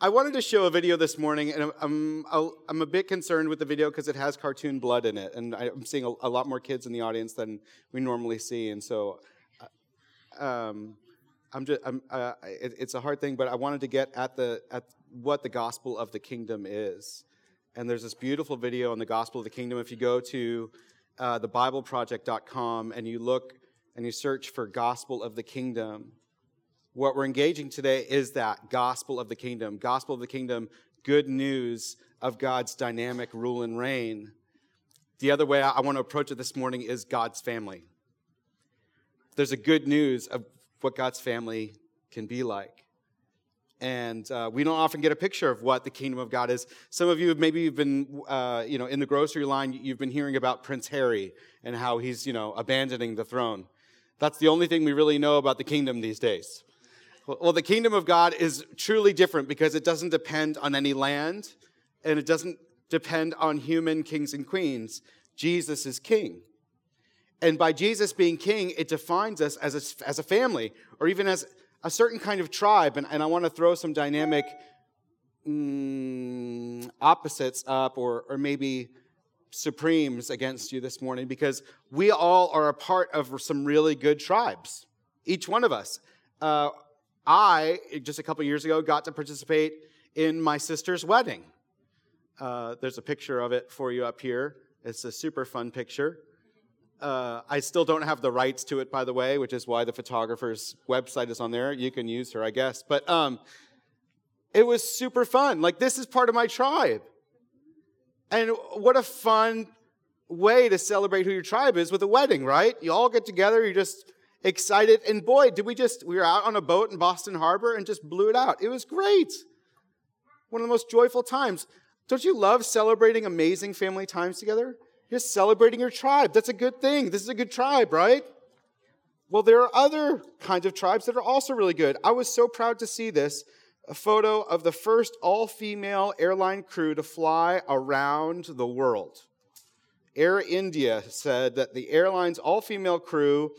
I wanted to show a video this morning, and I'm, I'm, I'm a bit concerned with the video because it has cartoon blood in it, and I'm seeing a, a, lot more kids in the audience than we normally see, and so uh, um, I'm just, I'm, uh, it, it's a hard thing, but I wanted to get at the at what the gospel of the kingdom is, and there's this beautiful video on the gospel of the kingdom. If you go to uh, thebibleproject.com and you look and you search for gospel of the kingdom what we're engaging today is that gospel of the kingdom, gospel of the kingdom, good news of God's dynamic rule and reign. The other way I want to approach it this morning is God's family. There's a good news of what God's family can be like. And uh, we don't often get a picture of what the kingdom of God is. Some of you maybe you've been, uh, you know, in the grocery line, you've been hearing about Prince Harry and how he's, you know, abandoning the throne. That's the only thing we really know about the kingdom these days. Well, the kingdom of God is truly different because it doesn't depend on any land and it doesn't depend on human kings and queens. Jesus is king. And by Jesus being king, it defines us as a, as a family or even as a certain kind of tribe. And, and I want to throw some dynamic mm, opposites up or, or maybe supremes against you this morning because we all are a part of some really good tribes, each one of us. Uh, I, just a couple years ago, got to participate in my sister's wedding. Uh, there's a picture of it for you up here. It's a super fun picture. Uh, I still don't have the rights to it, by the way, which is why the photographer's website is on there. You can use her, I guess. But um, it was super fun. Like, this is part of my tribe. And what a fun way to celebrate who your tribe is with a wedding, right? You all get together, you just excited. And boy, did we just, we were out on a boat in Boston Harbor and just blew it out. It was great. One of the most joyful times. Don't you love celebrating amazing family times together? You're celebrating your tribe. That's a good thing. This is a good tribe, right? Well, there are other kinds of tribes that are also really good. I was so proud to see this a photo of the first all female airline crew to fly around the world. Air India said that the airline's all female crew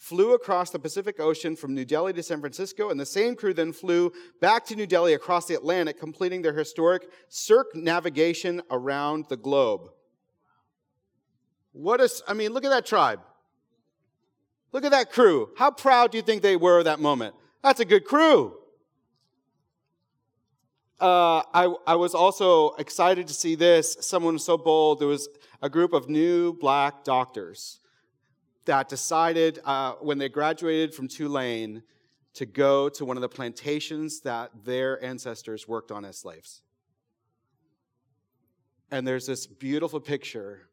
flew across the Pacific Ocean from New Delhi to San Francisco, and the same crew then flew back to New Delhi across the Atlantic, completing their historic circumnavigation around the globe. What is, I mean, look at that tribe. Look at that crew. How proud do you think they were of that moment? That's a good crew. Uh, I, I was also excited to see this. Someone so bold. There was a group of new black doctors that decided uh, when they graduated from Tulane to go to one of the plantations that their ancestors worked on as slaves. And there's this beautiful picture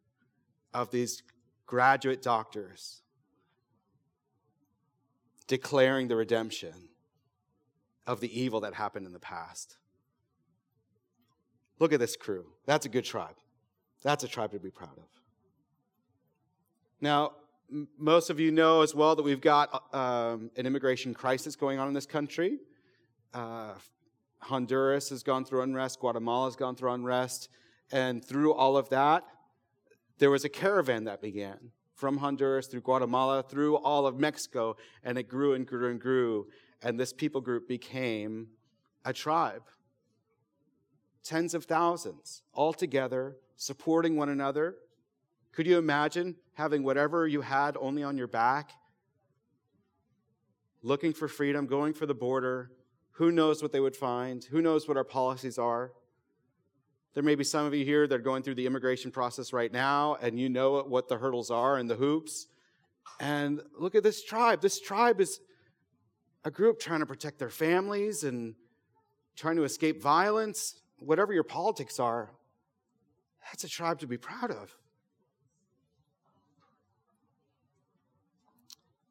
of these graduate doctors declaring the redemption of the evil that happened in the past. Look at this crew. That's a good tribe. That's a tribe to be proud of. Now, most of you know as well that we've got um, an immigration crisis going on in this country. Uh, Honduras has gone through unrest, Guatemala has gone through unrest, and through all of that, there was a caravan that began from Honduras through Guatemala through all of Mexico, and it grew and grew and grew, and this people group became a tribe. Tens of thousands all together, supporting one another, could you imagine having whatever you had only on your back? Looking for freedom, going for the border. Who knows what they would find? Who knows what our policies are? There may be some of you here that are going through the immigration process right now, and you know what the hurdles are and the hoops. And look at this tribe. This tribe is a group trying to protect their families and trying to escape violence. Whatever your politics are, that's a tribe to be proud of.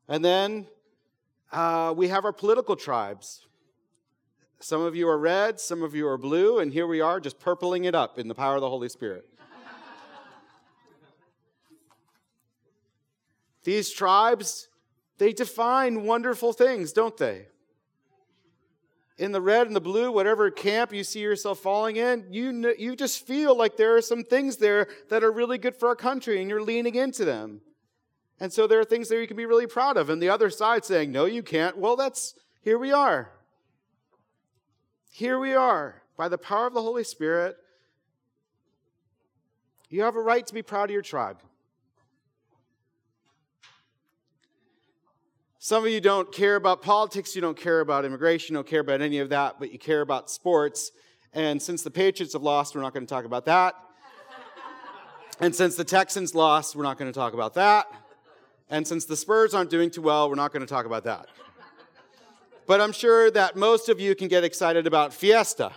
And then uh, we have our political tribes. Some of you are red, some of you are blue, and here we are just purpling it up in the power of the Holy Spirit. These tribes, they define wonderful things, don't they? In the red and the blue, whatever camp you see yourself falling in, you, know, you just feel like there are some things there that are really good for our country and you're leaning into them. And so there are things there you can be really proud of. And the other side saying, no, you can't. Well, that's, here we are. here we are, by the power of the Holy Spirit. You have a right to be proud of your tribe. Some of you don't care about politics, you don't care about immigration, you don't care about any of that, but you care about sports. And since the Patriots have lost, we're not going to talk about that. and since the Texans lost, we're not going to talk about that. And since the Spurs aren't doing too well, we're not going to talk about that. But I'm sure that most of you can get excited about Fiesta.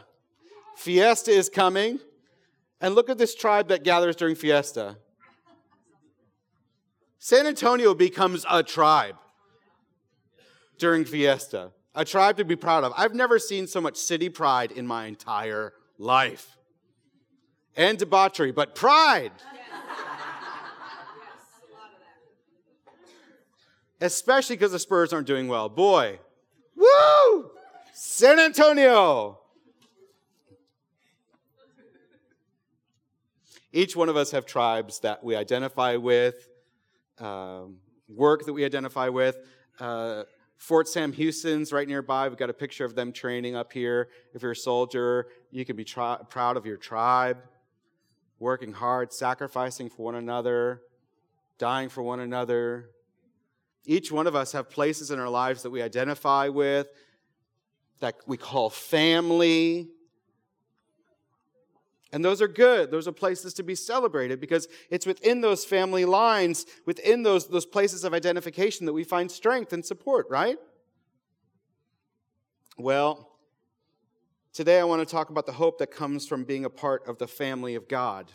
Fiesta is coming. And look at this tribe that gathers during Fiesta. San Antonio becomes a tribe during Fiesta. A tribe to be proud of. I've never seen so much city pride in my entire life. And debauchery, but pride. Especially because the Spurs aren't doing well. Boy, woo! San Antonio. Each one of us have tribes that we identify with, um, work that we identify with. Uh, Fort Sam Houston's right nearby. We've got a picture of them training up here. If you're a soldier, you can be tri- proud of your tribe, working hard, sacrificing for one another, dying for one another. Each one of us have places in our lives that we identify with, that we call family. And those are good. Those are places to be celebrated because it's within those family lines, within those, those places of identification that we find strength and support, right? Well, today I want to talk about the hope that comes from being a part of the family of God.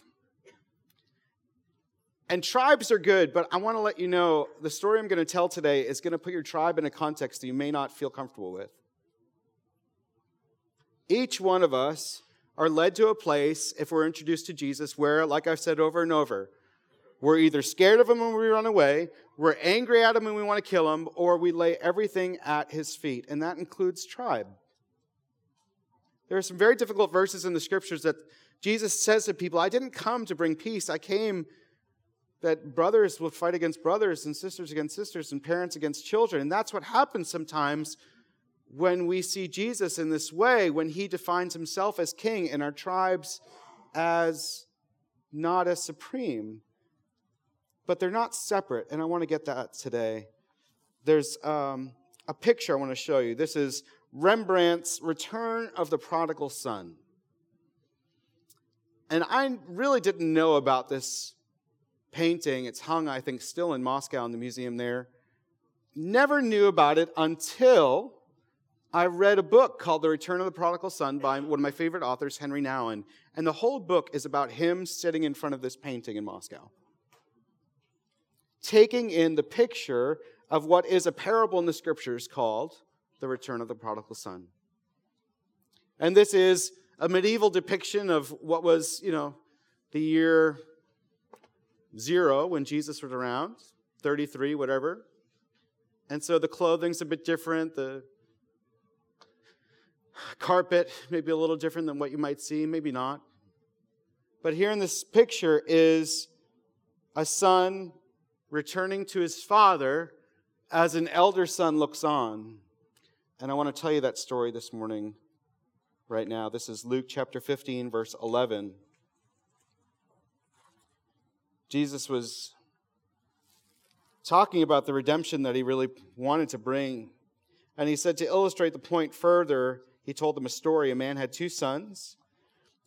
And tribes are good, but I want to let you know the story I'm going to tell today is going to put your tribe in a context that you may not feel comfortable with. Each one of us are led to a place, if we're introduced to Jesus, where, like I've said over and over, we're either scared of him when we run away, we're angry at him and we want to kill him, or we lay everything at his feet. And that includes tribe. There are some very difficult verses in the scriptures that Jesus says to people, I didn't come to bring peace. I came that brothers will fight against brothers and sisters against sisters and parents against children. And that's what happens sometimes when we see Jesus in this way, when he defines himself as king and our tribes as not as supreme. But they're not separate, and I want to get that today. There's um, a picture I want to show you. This is Rembrandt's Return of the Prodigal Son. And I really didn't know about this painting. It's hung, I think, still in Moscow in the museum there. Never knew about it until I read a book called The Return of the Prodigal Son by one of my favorite authors, Henry Nouwen. And the whole book is about him sitting in front of this painting in Moscow, taking in the picture of what is a parable in the scriptures called The Return of the Prodigal Son. And this is a medieval depiction of what was, you know, the year zero when Jesus was around, 33, whatever. And so the clothing's a bit different, the carpet, maybe a little different than what you might see, maybe not. But here in this picture is a son returning to his father as an elder son looks on. And I want to tell you that story this morning, right now. This is Luke chapter 15, verse 11. Jesus was talking about the redemption that he really wanted to bring. And he said to illustrate the point further, he told them a story. A man had two sons.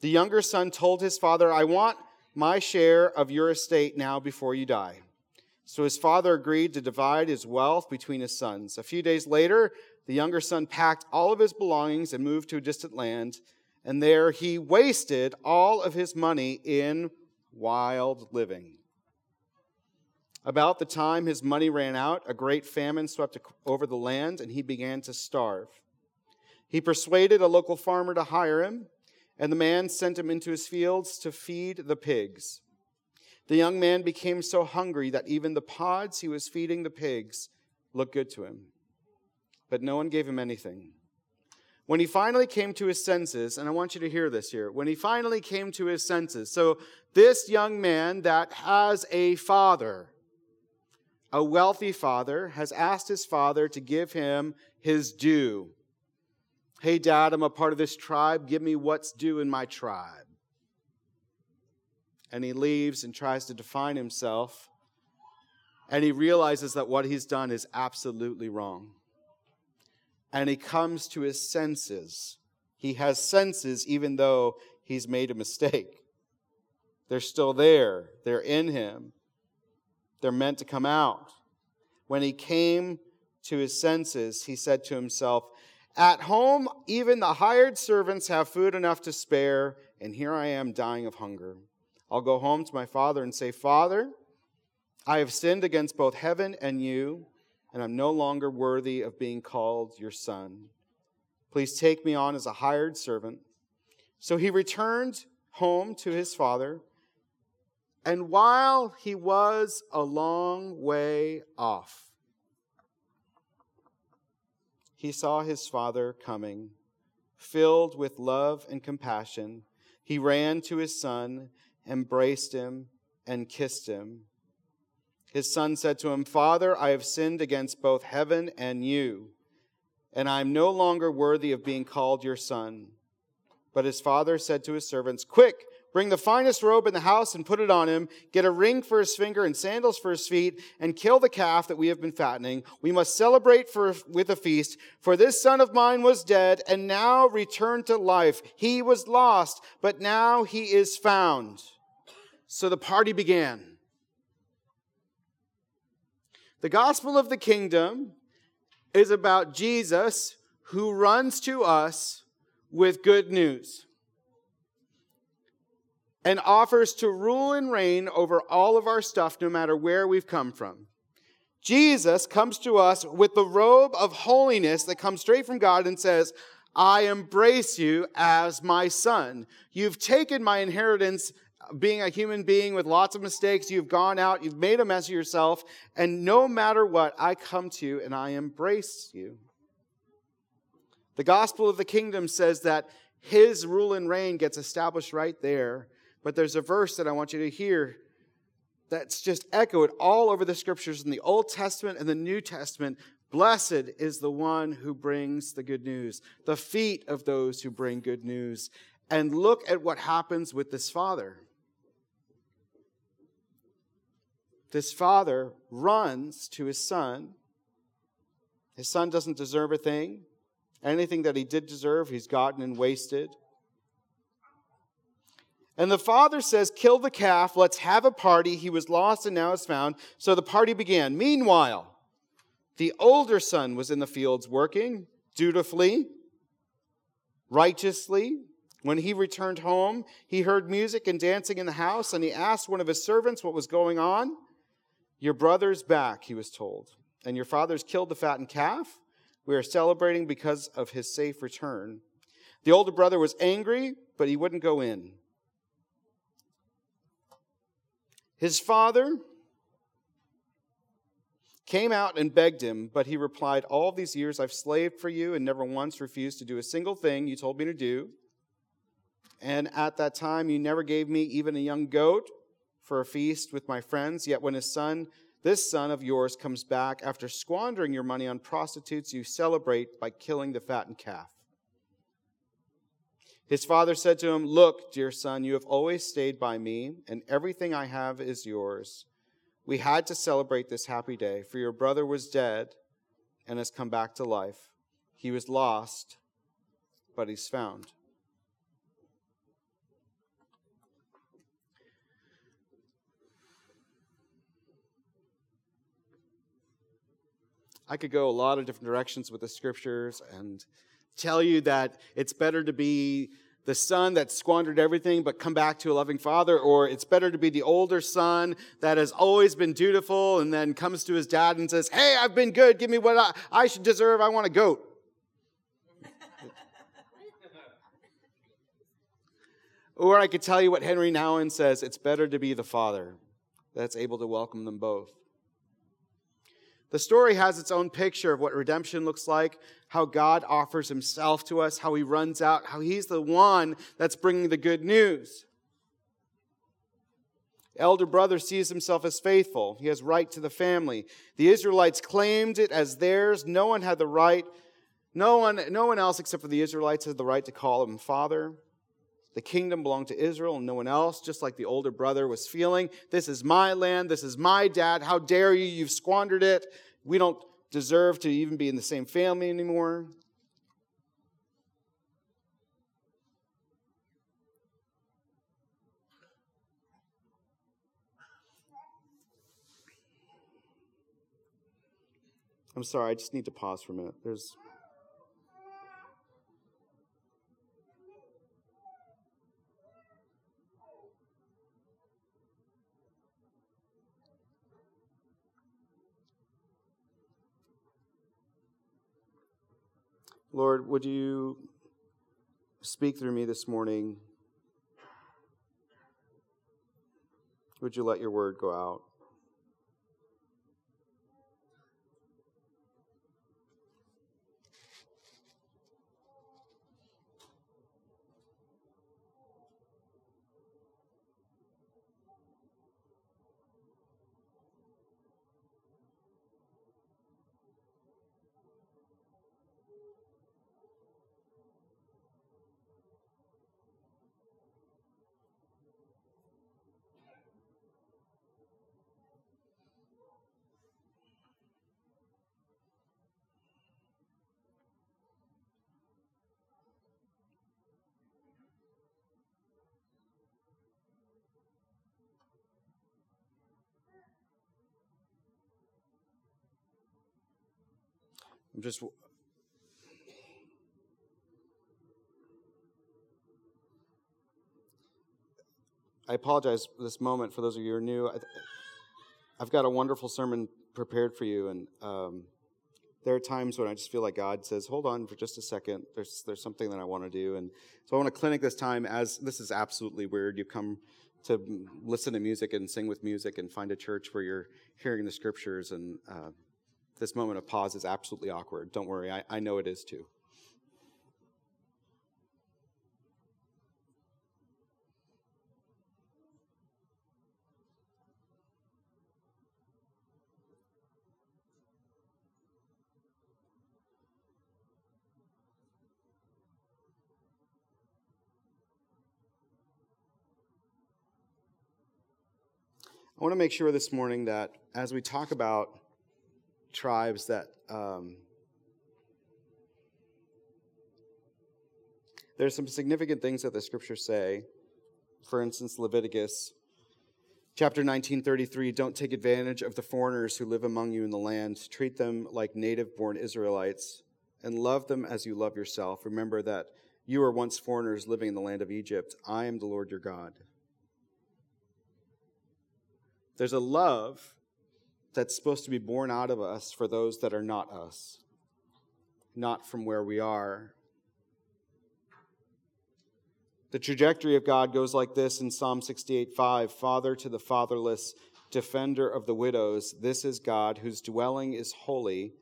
The younger son told his father, I want my share of your estate now before you die. So his father agreed to divide his wealth between his sons. A few days later, the younger son packed all of his belongings and moved to a distant land. And there he wasted all of his money in wild living. About the time his money ran out, a great famine swept over the land, and he began to starve. He persuaded a local farmer to hire him, and the man sent him into his fields to feed the pigs. The young man became so hungry that even the pods he was feeding the pigs looked good to him. But no one gave him anything. When he finally came to his senses, and I want you to hear this here, when he finally came to his senses, so this young man that has a father, a wealthy father, has asked his father to give him his due Hey, dad, I'm a part of this tribe. Give me what's due in my tribe. And he leaves and tries to define himself. And he realizes that what he's done is absolutely wrong. And he comes to his senses. He has senses even though he's made a mistake. They're still there, they're in him, they're meant to come out. When he came to his senses, he said to himself, At home, even the hired servants have food enough to spare, and here I am dying of hunger. I'll go home to my father and say, Father, I have sinned against both heaven and you, and I'm no longer worthy of being called your son. Please take me on as a hired servant. So he returned home to his father. And while he was a long way off, he saw his father coming. Filled with love and compassion, he ran to his son, embraced him, and kissed him. His son said to him, Father, I have sinned against both heaven and you, and I am no longer worthy of being called your son. But his father said to his servants, Quick, Bring the finest robe in the house and put it on him. Get a ring for his finger and sandals for his feet, and kill the calf that we have been fattening. We must celebrate for, with a feast. For this son of mine was dead and now returned to life. He was lost, but now he is found. So the party began. The gospel of the kingdom is about Jesus who runs to us with good news and offers to rule and reign over all of our stuff, no matter where we've come from. Jesus comes to us with the robe of holiness that comes straight from God and says, I embrace you as my son. You've taken my inheritance being a human being with lots of mistakes. You've gone out, you've made a mess of yourself, and no matter what, I come to you and I embrace you. The gospel of the kingdom says that his rule and reign gets established right there but there's a verse that I want you to hear that's just echoed all over the scriptures in the Old Testament and the New Testament. Blessed is the one who brings the good news, the feet of those who bring good news. And look at what happens with this father. This father runs to his son. His son doesn't deserve a thing. Anything that he did deserve, he's gotten and wasted. And the father says, Kill the calf, let's have a party. He was lost and now is found. So the party began. Meanwhile, the older son was in the fields working dutifully, righteously. When he returned home, he heard music and dancing in the house, and he asked one of his servants what was going on. Your brother's back, he was told, and your father's killed the fattened calf. We are celebrating because of his safe return. The older brother was angry, but he wouldn't go in. His father came out and begged him, but he replied, All these years I've slaved for you and never once refused to do a single thing you told me to do. And at that time, you never gave me even a young goat for a feast with my friends. Yet when his son, this son of yours, comes back after squandering your money on prostitutes, you celebrate by killing the fattened calf. His father said to him, Look, dear son, you have always stayed by me, and everything I have is yours. We had to celebrate this happy day, for your brother was dead and has come back to life. He was lost, but he's found. I could go a lot of different directions with the scriptures and tell you that it's better to be the son that squandered everything but come back to a loving father, or it's better to be the older son that has always been dutiful and then comes to his dad and says, Hey, I've been good. Give me what I, I should deserve. I want a goat. or I could tell you what Henry Nouwen says it's better to be the father that's able to welcome them both. The story has its own picture of what redemption looks like, how God offers himself to us, how he runs out, how he's the one that's bringing the good news. Elder brother sees himself as faithful. He has right to the family. The Israelites claimed it as theirs. No one had the right No one, no one else except for the Israelites had the right to call him father. The kingdom belonged to Israel and no one else, just like the older brother was feeling. This is my land. This is my dad. How dare you? You've squandered it. We don't deserve to even be in the same family anymore. I'm sorry, I just need to pause for a minute. There's Lord, would you speak through me this morning? Would you let your word go out? I'm just. I apologize this moment for those of you who are new. I, have got a wonderful sermon prepared for you, and um, there are times when I just feel like God says, "Hold on for just a second. There's there's something that I want to do." And so I want to clinic this time as this is absolutely weird. You come to listen to music and sing with music and find a church where you're hearing the scriptures and uh, this moment of pause is absolutely awkward. Don't worry, I, I know it is too. I want to make sure this morning that as we talk about tribes that um, there's some significant things that the scriptures say. For instance, Leviticus chapter 1933 don't take advantage of the foreigners who live among you in the land. Treat them like native born Israelites and love them as you love yourself. Remember that you were once foreigners living in the land of Egypt. I am the Lord your God. There's a love that's supposed to be born out of us for those that are not us, not from where we are. The trajectory of God goes like this in Psalm 68 5 Father to the fatherless, defender of the widows, this is God whose dwelling is holy.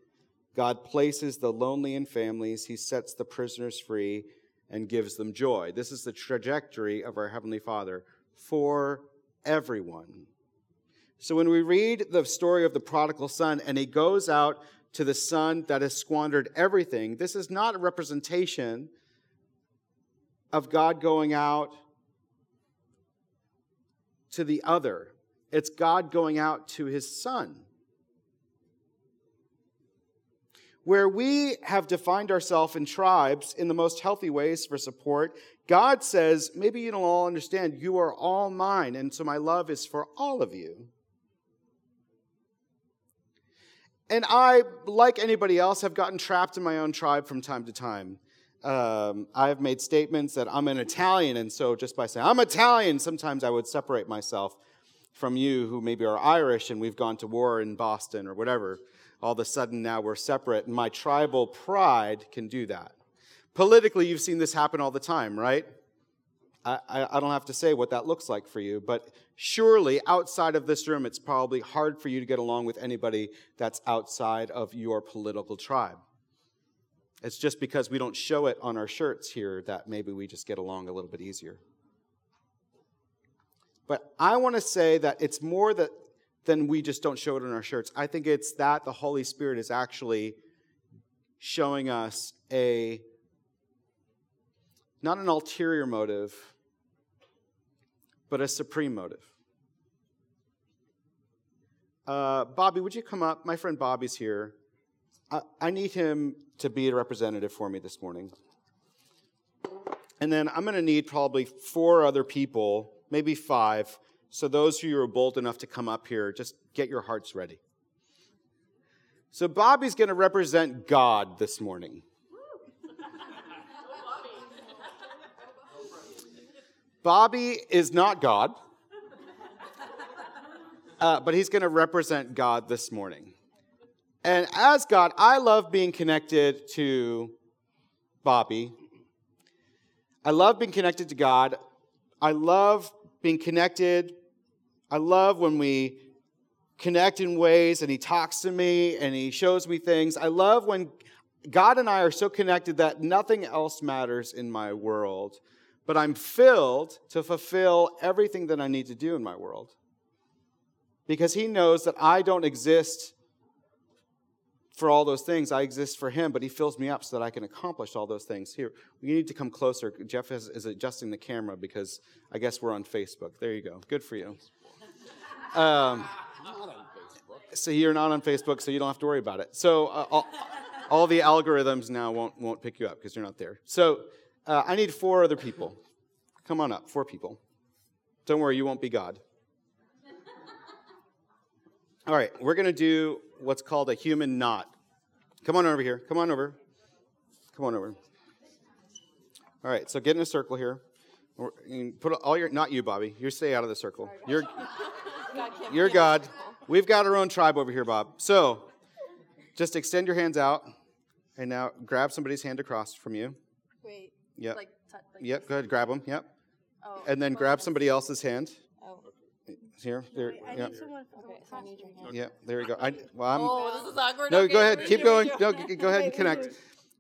God places the lonely in families, He sets the prisoners free and gives them joy. This is the trajectory of our Heavenly Father for everyone. So when we read the story of the prodigal son and he goes out to the son that has squandered everything, this is not a representation of God going out to the other. It's God going out to his son. Where we have defined ourselves in tribes in the most healthy ways for support, God says, maybe you don't all understand, you are all mine, and so my love is for all of you. And I, like anybody else, have gotten trapped in my own tribe from time to time. Um, I've made statements that I'm an Italian, and so just by saying I'm Italian, sometimes I would separate myself from you who maybe are Irish and we've gone to war in Boston or whatever. All of a sudden now we're separate, and my tribal pride can do that. Politically, you've seen this happen all the time, right? I, I, don't have to say what that looks like for you, but surely outside of this room, it's probably hard for you to get along with anybody that's outside of your political tribe. It's just because we don't show it on our shirts here that maybe we just get along a little bit easier. But I want to say that it's more that than we just don't show it on our shirts. I think it's that the Holy Spirit is actually showing us a not an ulterior motive, but a supreme motive. Uh, Bobby, would you come up? My friend Bobby's here. I, I need him to be a representative for me this morning. And then I'm going to need probably four other people, maybe five. So, those of you who are bold enough to come up here, just get your hearts ready. So, Bobby's going to represent God this morning. Bobby is not God, uh, but he's going to represent God this morning. And as God, I love being connected to Bobby. I love being connected to God. I love being connected. I love when we connect in ways and he talks to me and he shows me things. I love when God and I are so connected that nothing else matters in my world but I'm filled to fulfill everything that I need to do in my world. Because He knows that I don't exist for all those things. I exist for Him, but He fills me up so that I can accomplish all those things. Here, you need to come closer. Jeff is, is adjusting the camera because I guess we're on Facebook. There you go. Good for you. Um, so you're not on Facebook, so you don't have to worry about it. So uh, all, all the algorithms now won't won't pick you up because you're not there. So uh, I need four other people. Come on up, four people. Don't worry, you won't be God. All right, we're going to do what's called a human knot. Come on over here. Come on over. Come on over. All right, so get in a circle here. Put all your, not you, Bobby. You stay out of the circle. You're, you're God. We've got our own tribe over here, Bob. So, just extend your hands out, and now grab somebody's hand across from you. Yep. Like, t- like yep. Go ahead. Grab them. Yep. Oh, and then grab somebody else's hand. Oh. Here. There. Wait, I yep. need someone. Okay, so I need your hand. Yep. There we go. I, well, I'm, oh, this is awkward. No, okay, go ahead. Keep going. No, go ahead and connect.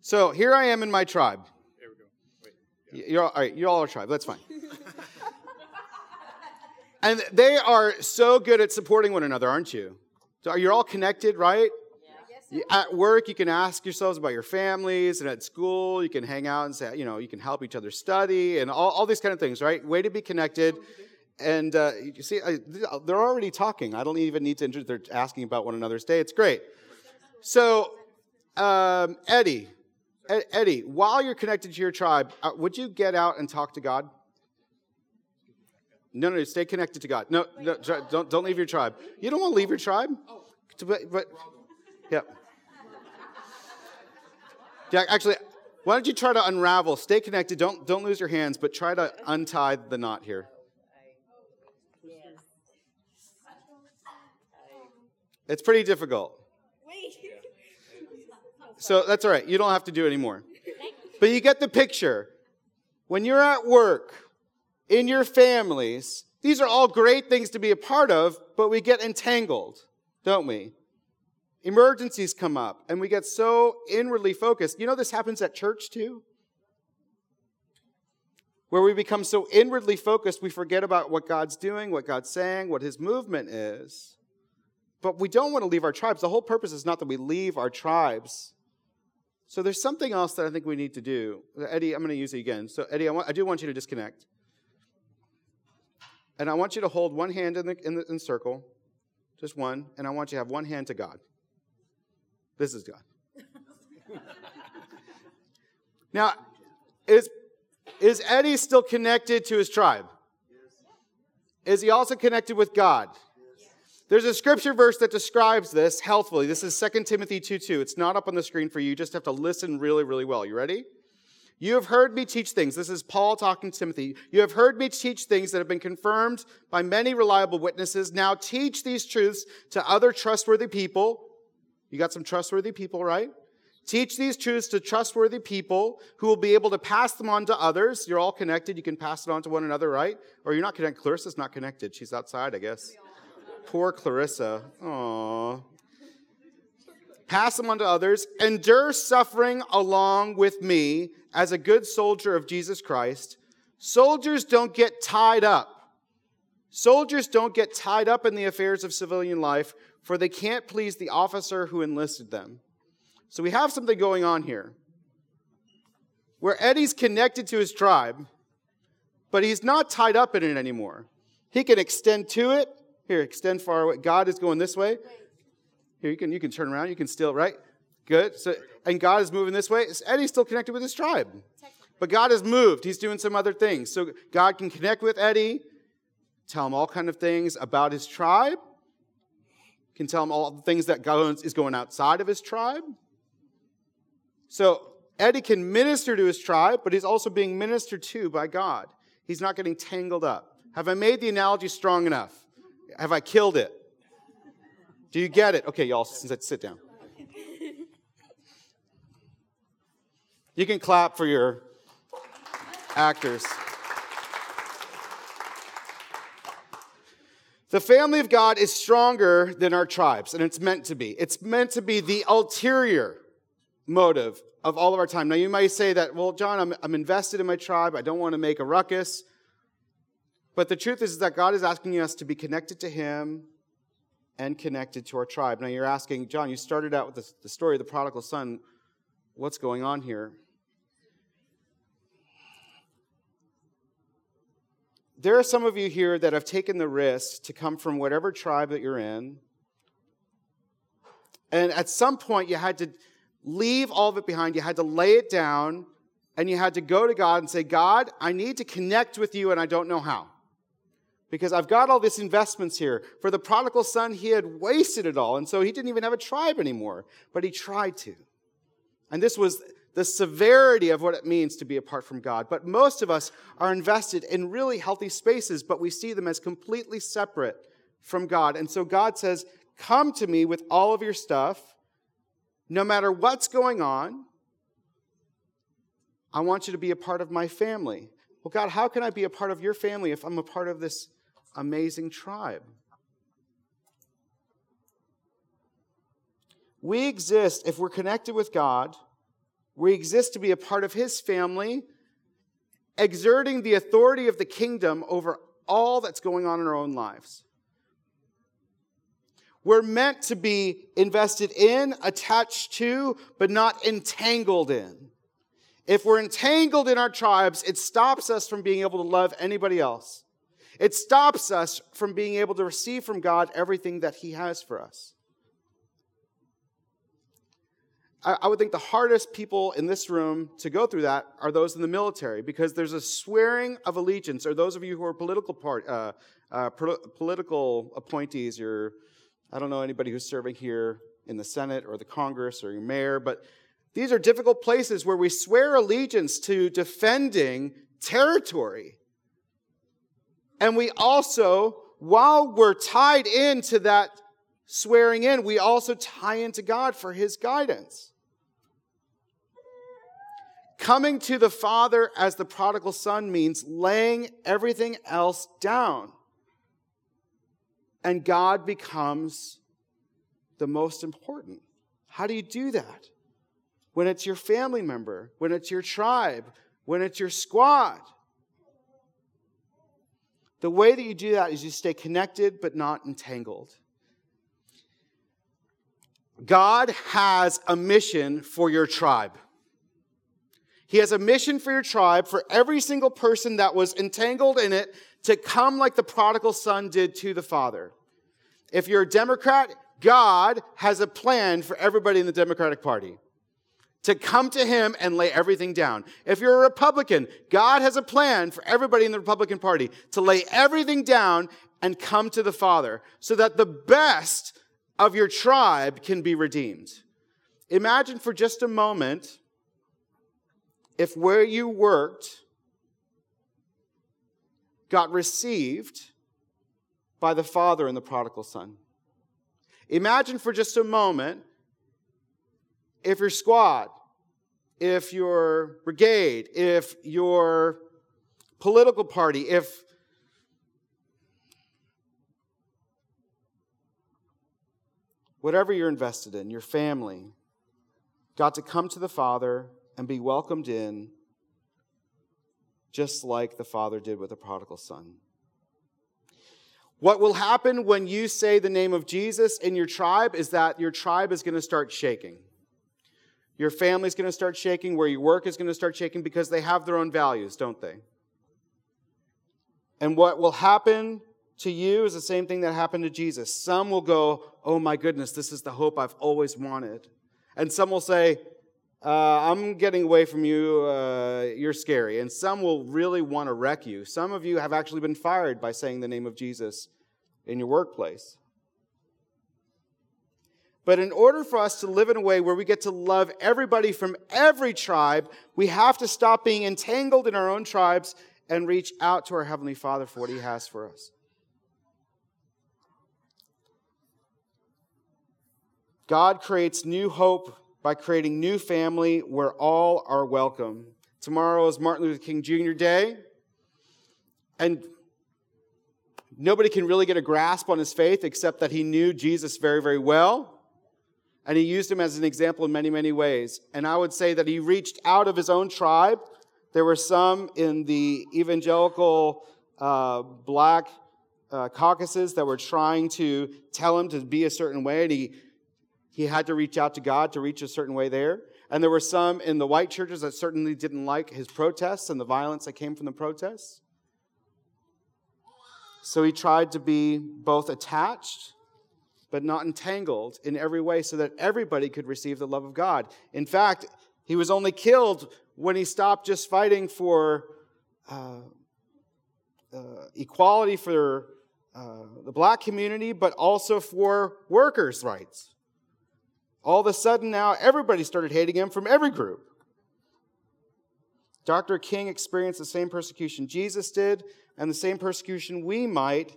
So here I am in my tribe. There we go. Wait. Yeah. You're all, all right. You're all our tribe. That's fine. and they are so good at supporting one another, aren't you? So you're all connected, right? At work, you can ask yourselves about your families, and at school, you can hang out and say, you know, you can help each other study, and all, all these kind of things, right? Way to be connected. And uh, you see, I, they're already talking. I don't even need to introduce. They're asking about one another's day. It's great. So, um, Eddie, Ed, Eddie, while you're connected to your tribe, uh, would you get out and talk to God? No, no, stay connected to God. No, no don't, don't leave your tribe. You don't want to leave your tribe. But, but yeah. Jack, actually, why don't you try to unravel? Stay connected. Don't don't lose your hands, but try to untie the knot here. It's pretty difficult. So that's all right. You don't have to do it anymore. But you get the picture. When you're at work, in your families, these are all great things to be a part of, but we get entangled, don't we? Emergencies come up and we get so inwardly focused. You know, this happens at church too? Where we become so inwardly focused, we forget about what God's doing, what God's saying, what His movement is. But we don't want to leave our tribes. The whole purpose is not that we leave our tribes. So there's something else that I think we need to do. Eddie, I'm going to use it again. So, Eddie, I, want, I do want you to disconnect. And I want you to hold one hand in the, in the in circle, just one, and I want you to have one hand to God. This is God. now, is, is Eddie still connected to his tribe? Is he also connected with God? There's a scripture verse that describes this healthfully. This is 2 Timothy 2 2. It's not up on the screen for you. You just have to listen really, really well. You ready? You have heard me teach things. This is Paul talking to Timothy. You have heard me teach things that have been confirmed by many reliable witnesses. Now teach these truths to other trustworthy people you got some trustworthy people, right? Teach these truths to trustworthy people who will be able to pass them on to others. You're all connected. You can pass it on to one another, right? Or you're not connected. Clarissa's not connected. She's outside, I guess. Poor Clarissa. Aww. Pass them on to others. Endure suffering along with me as a good soldier of Jesus Christ. Soldiers don't get tied up. Soldiers don't get tied up in the affairs of civilian life for they can't please the officer who enlisted them. So we have something going on here. where Eddie's connected to his tribe, but he's not tied up in it anymore. He can extend to it. Here, extend far away. God is going this way. Here, you can, you can turn around. You can still, right? Good. So, and God is moving this way. Eddie's still connected with his tribe. But God has moved. He's doing some other things. So God can connect with Eddie, tell him all kind of things about his tribe, can tell him all the things that God is going outside of his tribe. So Eddie can minister to his tribe, but he's also being ministered to by God. He's not getting tangled up. Have I made the analogy strong enough? Have I killed it? Do you get it? Okay, y'all, sit down. You can clap for your actors. The family of God is stronger than our tribes, and it's meant to be. It's meant to be the ulterior motive of all of our time. Now, you might say that, well, John, I'm, I'm invested in my tribe. I don't want to make a ruckus. But the truth is, is that God is asking us to be connected to Him and connected to our tribe. Now, you're asking, John, you started out with the, the story of the prodigal son. What's going on here? There are some of you here that have taken the risk to come from whatever tribe that you're in. And at some point, you had to leave all of it behind. You had to lay it down and you had to go to God and say, God, I need to connect with you and I don't know how. Because I've got all these investments here. For the prodigal son, he had wasted it all. And so he didn't even have a tribe anymore, but he tried to. And this was the severity of what it means to be apart from God. But most of us are invested in really healthy spaces, but we see them as completely separate from God. And so God says, Come to me with all of your stuff, no matter what's going on. I want you to be a part of my family. Well, God, how can I be a part of your family if I'm a part of this amazing tribe? We exist, if we're connected with God, we exist to be a part of his family, exerting the authority of the kingdom over all that's going on in our own lives. We're meant to be invested in, attached to, but not entangled in. If we're entangled in our tribes, it stops us from being able to love anybody else. It stops us from being able to receive from God everything that He has for us. I, would think the hardest people in this room to go through that are those in the military because there's a swearing of allegiance, or those of you who are political part, uh, uh, political appointees, or I don't know anybody who's serving here in the Senate or the Congress or your mayor, but these are difficult places where we swear allegiance to defending territory. And we also, while we're tied into that swearing in, we also tie into God for his guidance. Coming to the Father as the prodigal son means laying everything else down. And God becomes the most important. How do you do that? When it's your family member, when it's your tribe, when it's your squad. The way that you do that is you stay connected but not entangled. God has a mission for your tribe. He has a mission for your tribe, for every single person that was entangled in it to come like the prodigal son did to the father. If you're a Democrat, God has a plan for everybody in the Democratic Party to come to him and lay everything down. If you're a Republican, God has a plan for everybody in the Republican Party to lay everything down and come to the Father so that the best of your tribe can be redeemed. Imagine for just a moment if where you worked got received by the father and the prodigal son. Imagine for just a moment if your squad, if your brigade, if your political party, if whatever you're invested in, your family, got to come to the Father and be welcomed in, just like the father did with the prodigal son. What will happen when you say the name of Jesus in your tribe is that your tribe is going to start shaking. Your family is going to start shaking, where you work is going to start shaking because they have their own values, don't they? And what will happen to you is the same thing that happened to Jesus. Some will go, Oh my goodness, this is the hope I've always wanted. And some will say, uh, I'm getting away from you, uh, you're scary. And some will really want to wreck you. Some of you have actually been fired by saying the name of Jesus in your workplace. But in order for us to live in a way where we get to love everybody from every tribe, we have to stop being entangled in our own tribes and reach out to our Heavenly Father for what He has for us. God creates new hope by creating new family where all are welcome. Tomorrow is Martin Luther King Jr. Day. And nobody can really get a grasp on his faith except that he knew Jesus very, very well. And he used him as an example in many, many ways. And I would say that he reached out of his own tribe. There were some in the evangelical uh, black uh, caucuses that were trying to tell him to be a certain way. And he, he had to reach out to God to reach a certain way there. And there were some in the white churches that certainly didn't like his protests and the violence that came from the protests. So he tried to be both attached but not entangled in every way so that everybody could receive the love of God. In fact, he was only killed when he stopped just fighting for uh, uh, equality for uh, the black community, but also for workers' rights. All of a sudden, now everybody started hating him from every group. Dr. King experienced the same persecution Jesus did, and the same persecution we might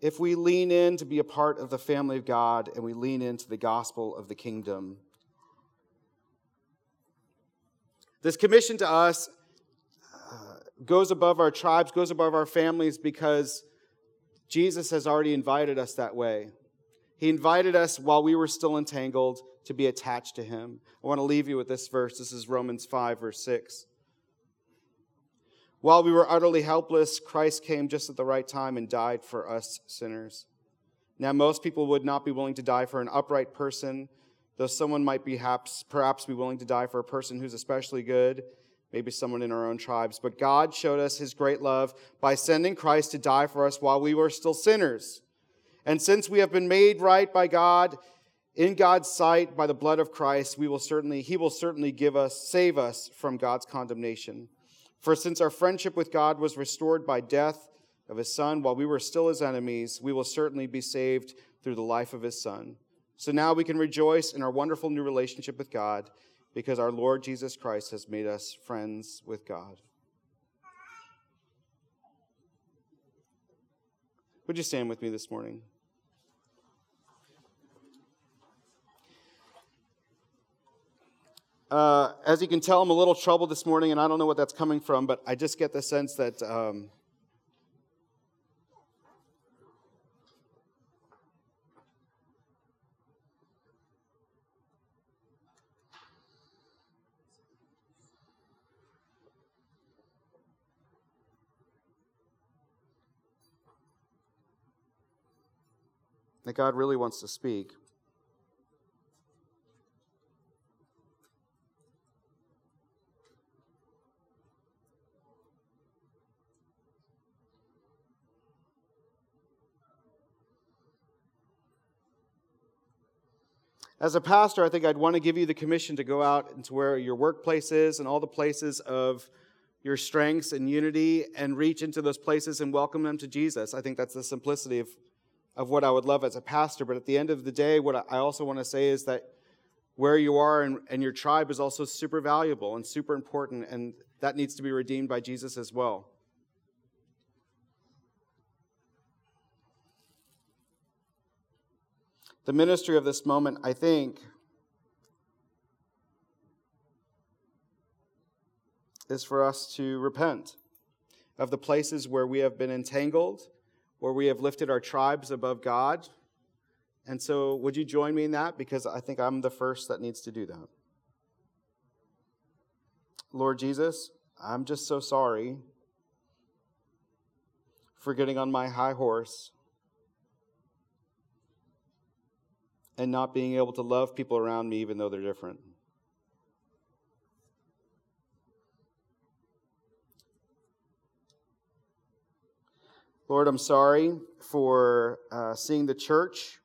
if we lean in to be a part of the family of God and we lean into the gospel of the kingdom. This commission to us uh, goes above our tribes, goes above our families because Jesus has already invited us that way. He invited us while we were still entangled to be attached to Him. I want to leave you with this verse. This is Romans 5, verse 6. While we were utterly helpless, Christ came just at the right time and died for us sinners. Now, most people would not be willing to die for an upright person, though someone might perhaps, perhaps be willing to die for a person who's especially good, maybe someone in our own tribes. But God showed us his great love by sending Christ to die for us while we were still sinners. And since we have been made right by God, in God's sight by the blood of Christ, we will certainly, he will certainly give us, save us from God's condemnation. For since our friendship with God was restored by death of his Son while we were still his enemies, we will certainly be saved through the life of his Son. So now we can rejoice in our wonderful new relationship with God because our Lord Jesus Christ has made us friends with God. Would you stand with me this morning? Uh, as you can tell, I'm a little troubled this morning, and I don't know what that's coming from, but I just get the sense that um, that God really wants to speak. As a pastor, I think I'd want to give you the commission to go out into where your workplace is and all the places of your strengths and unity and reach into those places and welcome them to Jesus. I think that's the simplicity of, of what I would love as a pastor. But at the end of the day, what I also want to say is that where you are and, and your tribe is also super valuable and super important, and that needs to be redeemed by Jesus as well. The ministry of this moment, I think, is for us to repent of the places where we have been entangled, where we have lifted our tribes above God. And so, would you join me in that? Because I think I'm the first that needs to do that. Lord Jesus, I'm just so sorry for getting on my high horse and not being able to love people around me even though they're different. Lord, I'm sorry for uh, seeing the church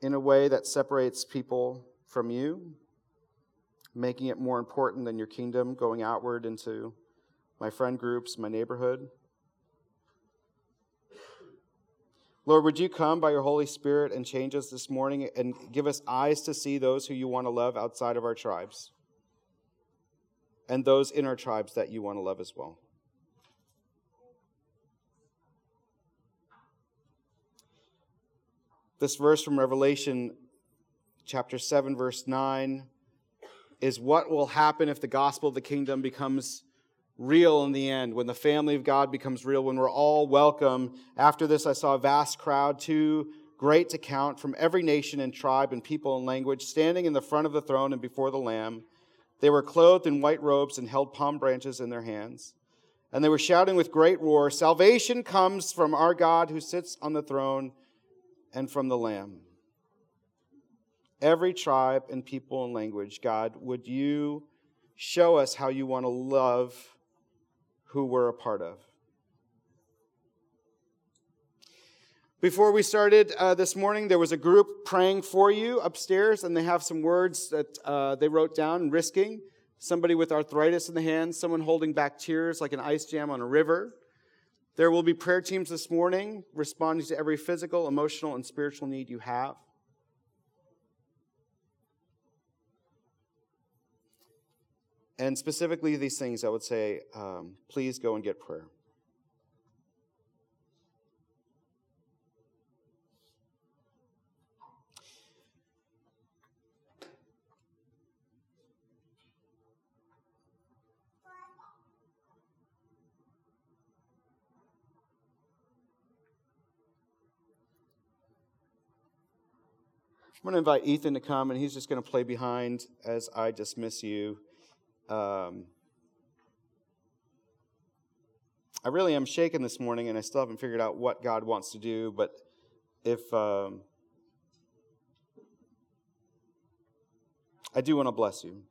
in a way that separates people from you, making it more important than your kingdom, going outward into my friend groups, my neighborhood. Lord, would you come by your Holy Spirit and change us this morning and give us eyes to see those who you want to love outside of our tribes and those in our tribes that you want to love as well? This verse from Revelation chapter 7, verse 9, is what will happen if the gospel of the kingdom becomes real in the end, when the family of God becomes real, when we're all welcome. After this, I saw a vast crowd, too great to count, from every nation and tribe and people and language, standing in the front of the throne and before the Lamb. They were clothed in white robes and held palm branches in their hands. And they were shouting with great roar Salvation comes from our God who sits on the throne and from the Lamb. Every tribe and people and language, God, would you show us how you want to love who we're a part of. Before we started uh, this morning, there was a group praying for you upstairs, and they have some words that uh, they wrote down risking. Somebody with arthritis in the hands, someone holding back tears like an ice jam on a river. There will be prayer teams this morning responding to every physical, emotional, and spiritual need you have. And specifically, these things, I would say, um, please go and get prayer. I'm going to invite Ethan to come, and he's just going to play behind as I dismiss you. Um, I really am shaken this morning, and I still haven't figured out what God wants to do. But if um, I do want to bless you,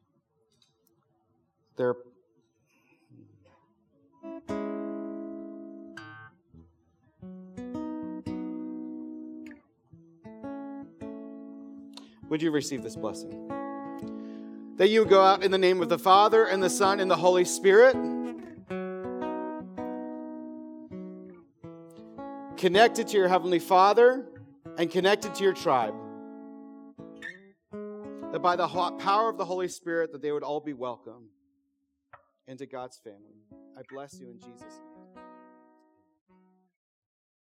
there. Would you receive this blessing? That you would go out in the name of the Father and the Son and the Holy Spirit. Connected to your Heavenly Father and connected to your tribe. That by the power of the Holy Spirit, that they would all be welcome into God's family. I bless you in Jesus' name.